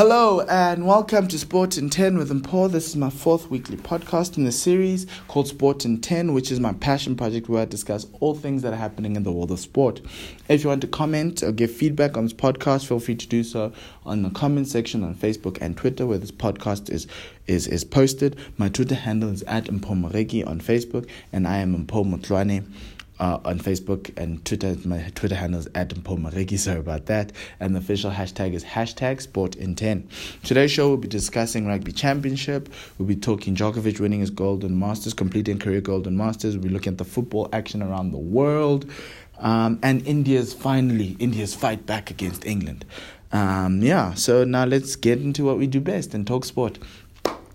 Hello and welcome to Sport in 10 with Mpho. This is my fourth weekly podcast in the series called Sport in 10, which is my passion project where I discuss all things that are happening in the world of sport. If you want to comment or give feedback on this podcast, feel free to do so on the comment section on Facebook and Twitter where this podcast is is, is posted. My Twitter handle is at Mpho on Facebook and I am Mpho Mutlwane uh, on Facebook and Twitter. My Twitter handle is at sorry about that. And the official hashtag is hashtag sport in 10. Today's show will be discussing rugby championship. We'll be talking Djokovic winning his golden masters, completing career golden masters. We'll be looking at the football action around the world. Um, and India's finally, India's fight back against England. Um, yeah, so now let's get into what we do best and talk sport.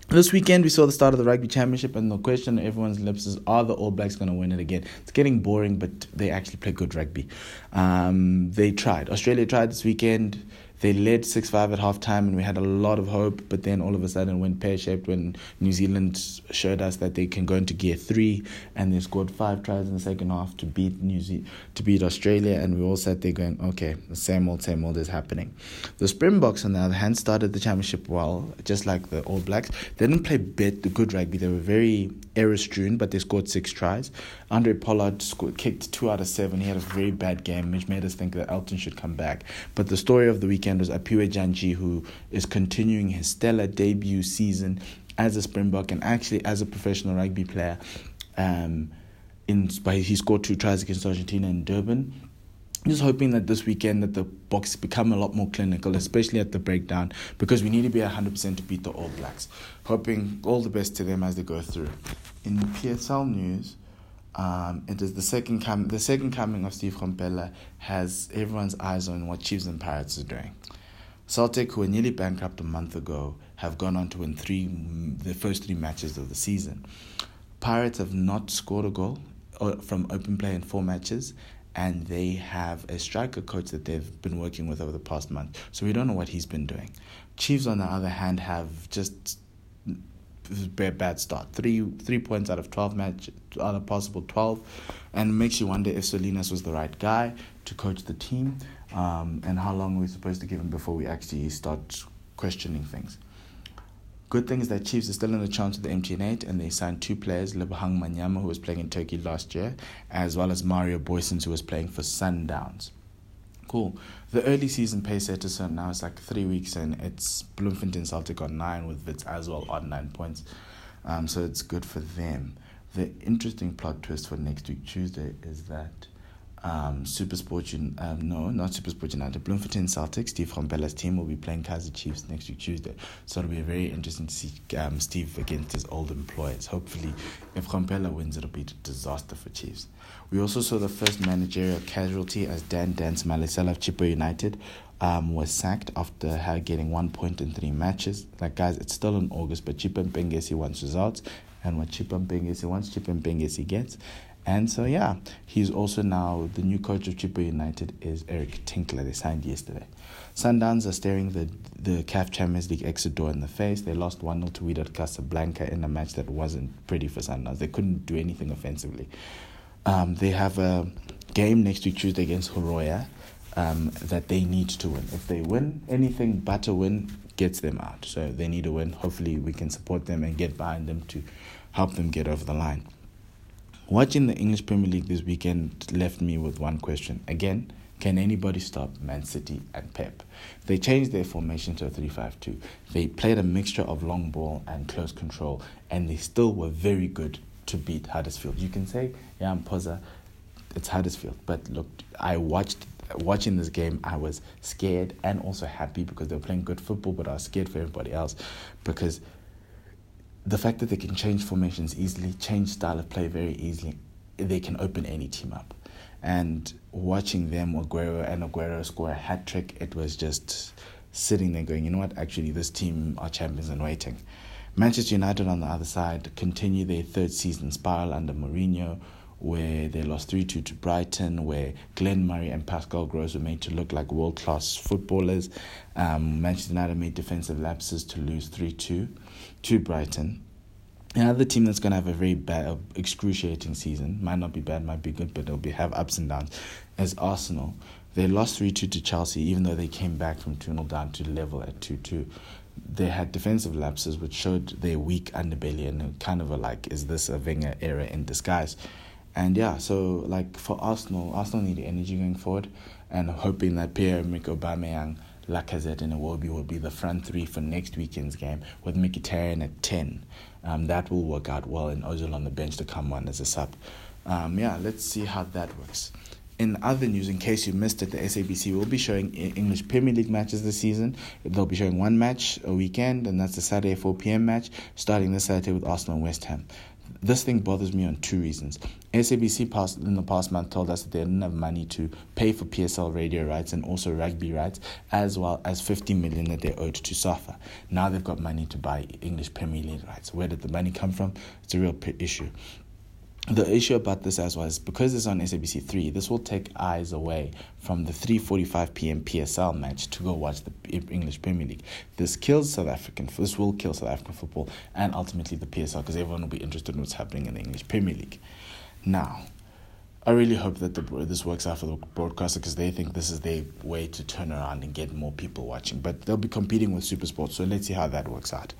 This weekend, we saw the start of the Rugby Championship, and the question on everyone's lips is Are the All Blacks going to win it again? It's getting boring, but they actually play good rugby. Um, they tried. Australia tried this weekend. They led 6 5 at half time, and we had a lot of hope, but then all of a sudden went pear shaped when New Zealand showed us that they can go into gear three, and they scored five tries in the second half to beat New Ze- to beat Australia, and we all sat there going, okay, the same old, same old is happening. The Springboks, on the other hand, started the championship well, just like the All Blacks. They didn't play bit the good rugby, they were very error strewn, but they scored six tries. Handré Pollard scored, kicked two out of seven. He had a very bad game, which made us think that Elton should come back. But the story of the weekend was Aphiwe Dyantyi, who is continuing his stellar debut season as a Springbok and actually as a professional rugby player. Um, in he scored two tries against Argentina in Durban. Just hoping that this weekend that the box become a lot more clinical, especially at the breakdown, because we need to be hundred percent to beat the All Blacks. Hoping all the best to them as they go through. In PSL news, um, it is the second com- the second coming of Steve Komphela has everyone's eyes on what Chiefs and Pirates are doing. Celtic, who were nearly bankrupt a month ago, have gone on to win three the first three matches of the season. Pirates have not scored a goal uh, from open play in four matches, and they have a striker coach that they've been working with over the past month. So we don't know what he's been doing. Chiefs, on the other hand, have just bad, bad start. Three three points out of twelve match out of possible twelve, and makes you wonder if Solinas was the right guy to coach the team, um, and how long we're supposed to give him before we actually start questioning things. Good thing is that Chiefs are still in the chance of the MTN8 and they signed two players, Lebogang Manyama, who was playing in Turkey last year, as well as Mario Boysens, who was playing for Sundowns. Cool. The early season pace set is now it's like three weeks and It's Bloemfontein Celtic on nine with Wits as well on nine points. Um, so it's good for them. The interesting plot twist for next week Tuesday is that um, Super Sport, um, no, not Super Sport United, Bloemfontein Celtic, Steve Komphela's team will be playing Kaizer Chiefs next week Tuesday. So it'll be very interesting to see um, Steve against his old employers. Hopefully, if Komphela wins, it'll be a disaster for Chiefs. We also saw the first managerial casualty as Dan Dance Malesela of Chippa United um, was sacked after getting one point in three matches. Like, guys, it's still in August, but Chippa Mpengesi wants results. And what Chippa Mpengesi wants, Chippa Mpengesi gets. And so, yeah, he's also now the new coach of Chippa United is Eric Tinkler. They signed yesterday. Sundowns are staring the, the CAF Champions League exit door in the face. They lost 1 0 to Wydad Casablanca in a match that wasn't pretty for Sundowns. They couldn't do anything offensively. Um, they have a game next week, Tuesday, against Horoya um, that they need to win. If they win, anything but a win gets them out. So they need to win. Hopefully, we can support them and get behind them to help them get over the line. Watching the English Premier League this weekend left me with one question. Again, can anybody stop Man City and Pep? They changed their formation to a 3 5 2. They played a mixture of long ball and close control, and they still were very good to beat Huddersfield. You can say, yeah, I'm Posa, it's Huddersfield. But look, I watched watching this game, I was scared and also happy because they were playing good football, but I was scared for everybody else because the fact that they can change formations easily, change style of play very easily, they can open any team up. And watching them, Aguero and Aguero score a hat trick, it was just sitting there going, you know what, actually, this team are champions in waiting. Manchester United, on the other side, continue their third season spiral under Mourinho, where they lost 3 2 to Brighton, where Glenn Murray and Pascal Gross were made to look like world class footballers. Um, Manchester United made defensive lapses to lose 3 2 to Brighton. Another team that's going to have a very bad, excruciating season, might not be bad, might be good, but it'll be have ups and downs, is Arsenal. They lost 3 2 to Chelsea, even though they came back from 2 0 down to level at 2 2. They had defensive lapses, which showed their weak underbelly and kind of a like, is this a Wenger era in disguise? And yeah, so like for Arsenal, Arsenal need energy going forward and hoping that Pierre-Emerick Aubameyang Lacazette and Iwobi will be the front three for next weekend's game with Mkhitaryan at 10. Um, that will work out well and Ozil on the bench to come on as a sub. Um, yeah, let's see how that works. In other news, in case you missed it, the SABC will be showing English Premier League matches this season. They'll be showing one match a weekend, and that's the Saturday 4 p.m. match, starting this Saturday with Arsenal and West Ham. This thing bothers me on two reasons. SABC past, in the past month told us that they didn't have money to pay for PSL radio rights and also rugby rights, as well as 50 million that they owed to SAFA. Now they've got money to buy English Premier League rights. Where did the money come from? It's a real issue the issue about this as well is because it's on SABC three, this will take eyes away from the three forty five PM PSL match to go watch the English Premier League. This kills South African. This will kill South African football and ultimately the PSL because everyone will be interested in what's happening in the English Premier League. Now, I really hope that the, this works out for the broadcaster because they think this is their way to turn around and get more people watching. But they'll be competing with Supersport, so let's see how that works out.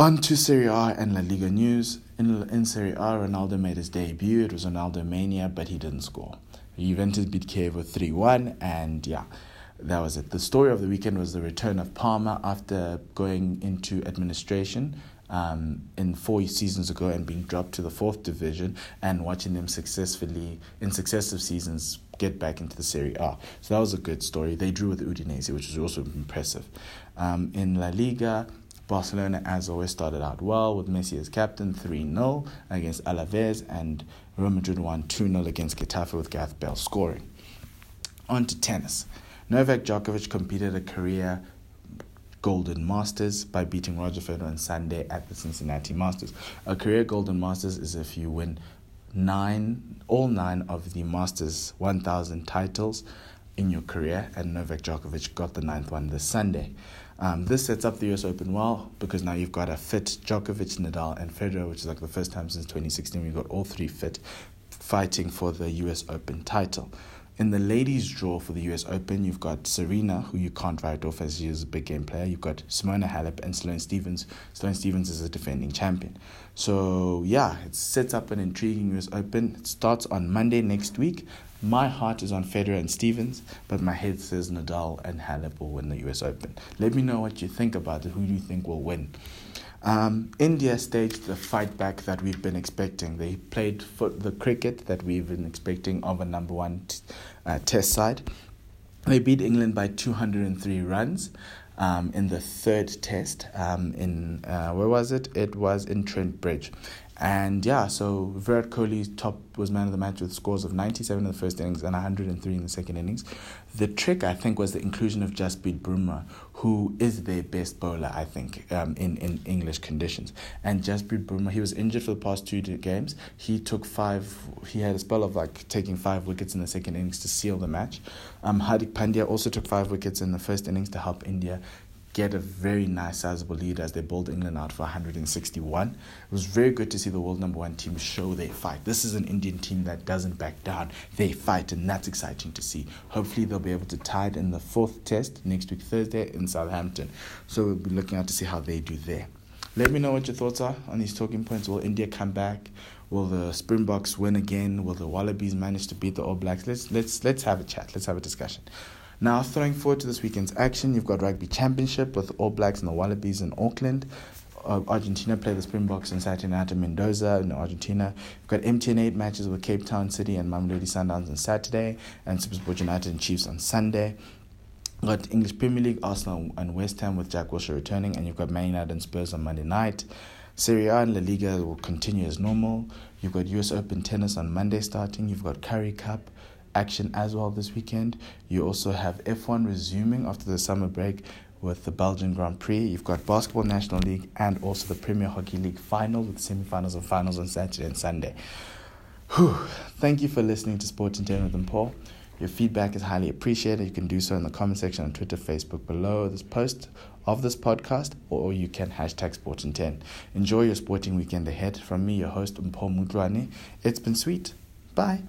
On to Serie A and La Liga news. In, in Serie A, Ronaldo made his debut. It was Ronaldo Mania, but he didn't score. Juventus beat Chievo 3 1, and yeah, that was it. The story of the weekend was the return of Parma after going into administration um, in four seasons ago and being dropped to the fourth division, and watching them successfully, in successive seasons, get back into the Serie A. So that was a good story. They drew with Udinese, which was also impressive. Um, in La Liga, Barcelona, as always, started out well with Messi as captain 3 0 against Alaves, and Real Madrid won 2 0 against Getafe with Gareth Bale scoring. On to tennis. Novak Djokovic competed a career Golden Masters by beating Roger Federer on Sunday at the Cincinnati Masters. A career Golden Masters is if you win nine, all nine of the Masters 1000 titles in your career, and Novak Djokovic got the ninth one this Sunday. Um, this sets up the US Open well because now you've got a fit Djokovic, Nadal, and Federer, which is like the first time since 2016 we've got all three fit fighting for the US Open title. In the ladies' draw for the US Open, you've got Serena, who you can't write off as she is a big game player. You've got Simona Halep and Sloane Stevens. Sloane Stevens is a defending champion. So, yeah, it sets up an intriguing US Open. It starts on Monday next week. My heart is on Federer and Stevens, but my head says Nadal and Halep will win the US Open. Let me know what you think about it. Who do you think will win? Um, India staged the fight back that we've been expecting. They played for the cricket that we've been expecting of a number one t- uh, test side. They beat England by 203 runs um, in the third test. Um, in uh, where was it? It was in Trent Bridge, and yeah, so Virat Kohli top was man of the match with scores of 97 in the first innings and 103 in the second innings. The trick, I think, was the inclusion of Jasprit Bumrah, who is their best bowler, I think, um, in, in English conditions. And Jasprit Bumrah, he was injured for the past two games. He took five, he had a spell of like taking five wickets in the second innings to seal the match. Um, Hardik Pandya also took five wickets in the first innings to help India get a very nice sizable lead as they bowled England out for 161. It was very good to see the world number one team show their fight. This is an Indian team that doesn't back down. They fight, and that's exciting to see. Hopefully, they'll be able to tie it in the fourth test next week, Thursday, in Southampton. So we'll be looking out to see how they do there. Let me know what your thoughts are on these talking points. Will India come back? Will the Springboks win again? Will the Wallabies manage to beat the All Blacks? Let's let's let's have a chat. Let's have a discussion. Now, throwing forward to this weekend's action, you've got Rugby Championship with All Blacks and the Wallabies in Auckland. Uh, Argentina play the Springboks on Saturday night in Mendoza in Argentina. We've got MTN 8 matches with Cape Town City and Mamelodi Sundowns on Saturday, and Supersport United and Chiefs on Sunday. We've got English Premier League, Arsenal and West Ham with Jack Wilshere returning, and you've got Man United and Spurs on Monday night. Serie A and La Liga will continue as normal. You've got US Open tennis on Monday starting. You've got Currie Cup action as well this weekend. You also have F1 resuming after the summer break with the Belgian Grand Prix. You've got Basketball National League and also the Premier Hockey League final with semi-finals and finals on Saturday and Sunday. Whew. Thank you for listening to Sports in 10 with Paul. Your feedback is highly appreciated. You can do so in the comment section on Twitter, Facebook below this post of this podcast, or you can hashtag Sports in 10. Enjoy your sporting weekend ahead. From me, your host, Mpho Mutlwane. It's been sweet. Bye.